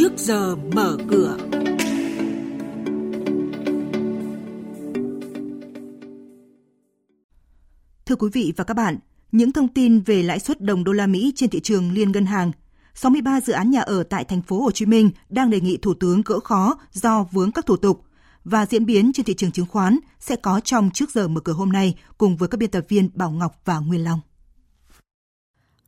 trước giờ mở cửa. Thưa quý vị và các bạn, những thông tin về lãi suất đồng đô la Mỹ trên thị trường liên ngân hàng 63 dự án nhà ở tại thành phố Hồ Chí Minh đang đề nghị Thủ tướng gỡ khó do vướng các thủ tục và diễn biến trên thị trường chứng khoán sẽ có trong trước giờ mở cửa hôm nay cùng với các biên tập viên Bảo Ngọc và Nguyên Long.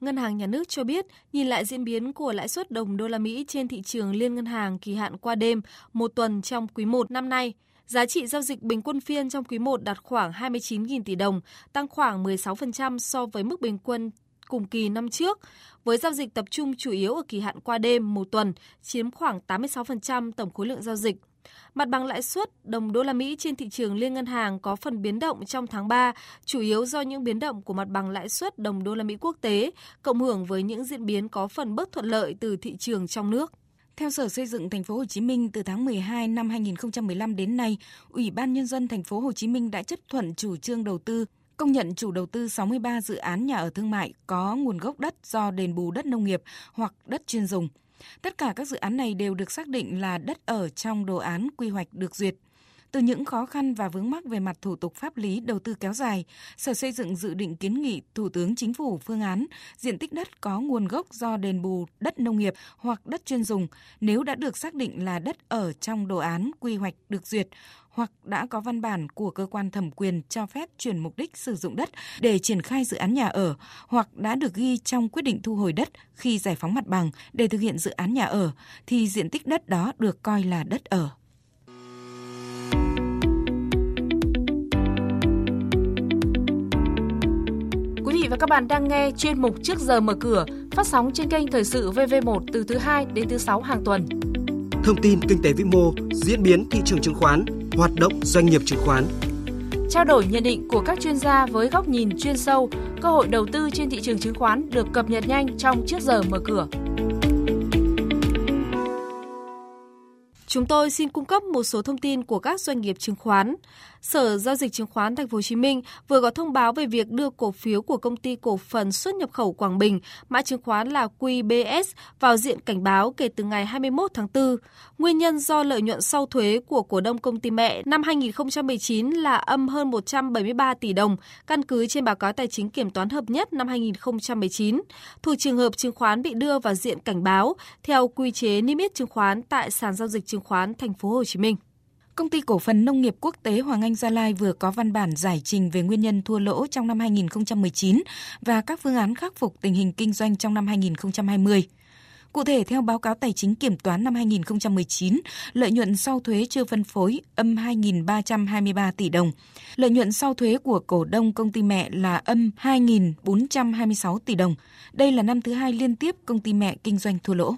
Ngân hàng Nhà nước cho biết, nhìn lại diễn biến của lãi suất đồng đô la Mỹ trên thị trường liên ngân hàng kỳ hạn qua đêm một tuần trong quý 1 năm nay, giá trị giao dịch bình quân phiên trong quý 1 đạt khoảng 29.000 tỷ đồng, tăng khoảng 16% so với mức bình quân cùng kỳ năm trước, với giao dịch tập trung chủ yếu ở kỳ hạn qua đêm một tuần, chiếm khoảng 86% tổng khối lượng giao dịch. Mặt bằng lãi suất đồng đô la Mỹ trên thị trường liên ngân hàng có phần biến động trong tháng 3, chủ yếu do những biến động của mặt bằng lãi suất đồng đô la Mỹ quốc tế, cộng hưởng với những diễn biến có phần bất thuận lợi từ thị trường trong nước. Theo Sở Xây dựng Thành phố Hồ Chí Minh, từ tháng 12 năm 2015 đến nay, Ủy ban nhân dân Thành phố Hồ Chí Minh đã chấp thuận chủ trương đầu tư công nhận chủ đầu tư 63 dự án nhà ở thương mại có nguồn gốc đất do đền bù đất nông nghiệp hoặc đất chuyên dùng. Tất cả các dự án này đều được xác định là đất ở trong đồ án quy hoạch được duyệt. Từ những khó khăn và vướng mắc về mặt thủ tục pháp lý đầu tư kéo dài, Sở Xây dựng dự định kiến nghị Thủ tướng Chính phủ phương án diện tích đất có nguồn gốc do đền bù đất nông nghiệp hoặc đất chuyên dùng nếu đã được xác định là đất ở trong đồ án quy hoạch được duyệt hoặc đã có văn bản của cơ quan thẩm quyền cho phép chuyển mục đích sử dụng đất để triển khai dự án nhà ở hoặc đã được ghi trong quyết định thu hồi đất khi giải phóng mặt bằng để thực hiện dự án nhà ở thì diện tích đất đó được coi là đất ở. Quý vị và các bạn đang nghe chuyên mục Trước giờ mở cửa phát sóng trên kênh Thời sự VV1 từ thứ 2 đến thứ 6 hàng tuần. Thông tin kinh tế vĩ mô, diễn biến thị trường chứng khoán, hoạt động doanh nghiệp chứng khoán. Trao đổi nhận định của các chuyên gia với góc nhìn chuyên sâu, cơ hội đầu tư trên thị trường chứng khoán được cập nhật nhanh trong Trước giờ mở cửa. Chúng tôi xin cung cấp một số thông tin của các doanh nghiệp chứng khoán. Sở giao dịch chứng khoán Thành phố Hồ Chí Minh vừa có thông báo về việc đưa cổ phiếu của công ty cổ phần xuất nhập khẩu Quảng Bình, mã chứng khoán là QBS vào diện cảnh báo kể từ ngày 21 tháng 4. Nguyên nhân do lợi nhuận sau thuế của cổ đông công ty mẹ năm 2019 là âm hơn 173 tỷ đồng, căn cứ trên báo cáo tài chính kiểm toán hợp nhất năm 2019. Thuộc trường hợp chứng khoán bị đưa vào diện cảnh báo theo quy chế niêm yết chứng khoán tại sàn giao dịch chứng khoán Thành phố Hồ Chí Minh. Công ty cổ phần nông nghiệp quốc tế Hoàng Anh Gia Lai vừa có văn bản giải trình về nguyên nhân thua lỗ trong năm 2019 và các phương án khắc phục tình hình kinh doanh trong năm 2020. Cụ thể, theo báo cáo tài chính kiểm toán năm 2019, lợi nhuận sau thuế chưa phân phối âm 2.323 tỷ đồng. Lợi nhuận sau thuế của cổ đông công ty mẹ là âm 2.426 tỷ đồng. Đây là năm thứ hai liên tiếp công ty mẹ kinh doanh thua lỗ.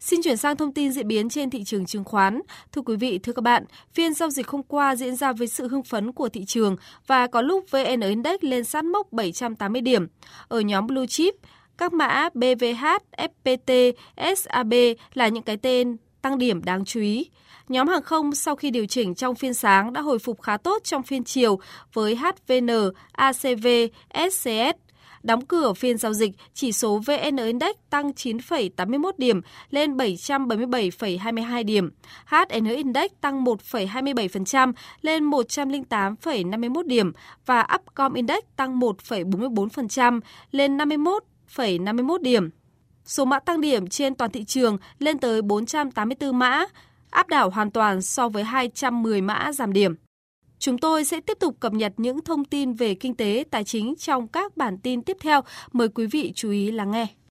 Xin chuyển sang thông tin diễn biến trên thị trường chứng khoán. Thưa quý vị, thưa các bạn, phiên giao dịch hôm qua diễn ra với sự hưng phấn của thị trường và có lúc VN Index lên sát mốc 780 điểm. Ở nhóm Blue Chip, các mã BVH, FPT, SAB là những cái tên tăng điểm đáng chú ý. Nhóm hàng không sau khi điều chỉnh trong phiên sáng đã hồi phục khá tốt trong phiên chiều với HVN, ACV, SCS Đóng cửa phiên giao dịch, chỉ số VN Index tăng 9,81 điểm lên 777,22 điểm. HN Index tăng 1,27% lên 108,51 điểm và Upcom Index tăng 1,44% lên 51,51 điểm. Số mã tăng điểm trên toàn thị trường lên tới 484 mã, áp đảo hoàn toàn so với 210 mã giảm điểm. Chúng tôi sẽ tiếp tục cập nhật những thông tin về kinh tế, tài chính trong các bản tin tiếp theo. Mời quý vị chú ý lắng nghe.